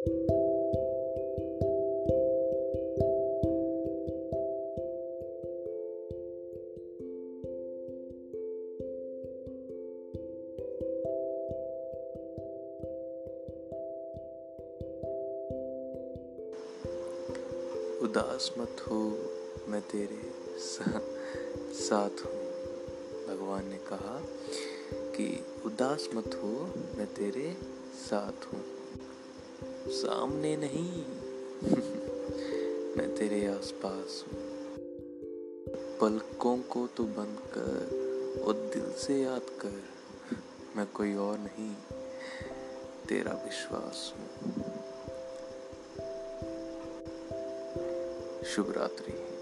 उदास मत हो, मैं तेरे साथ हूँ। भगवान ने कहा कि उदास मत हो, मैं तेरे साथ हूँ। सामने नहीं। मैं तेरे आसपास हूँ। पलकों को तो बंद कर और दिल से याद कर। मैं कोई और नहीं, तेरा विश्वास हूँ। शुभ रात्रि।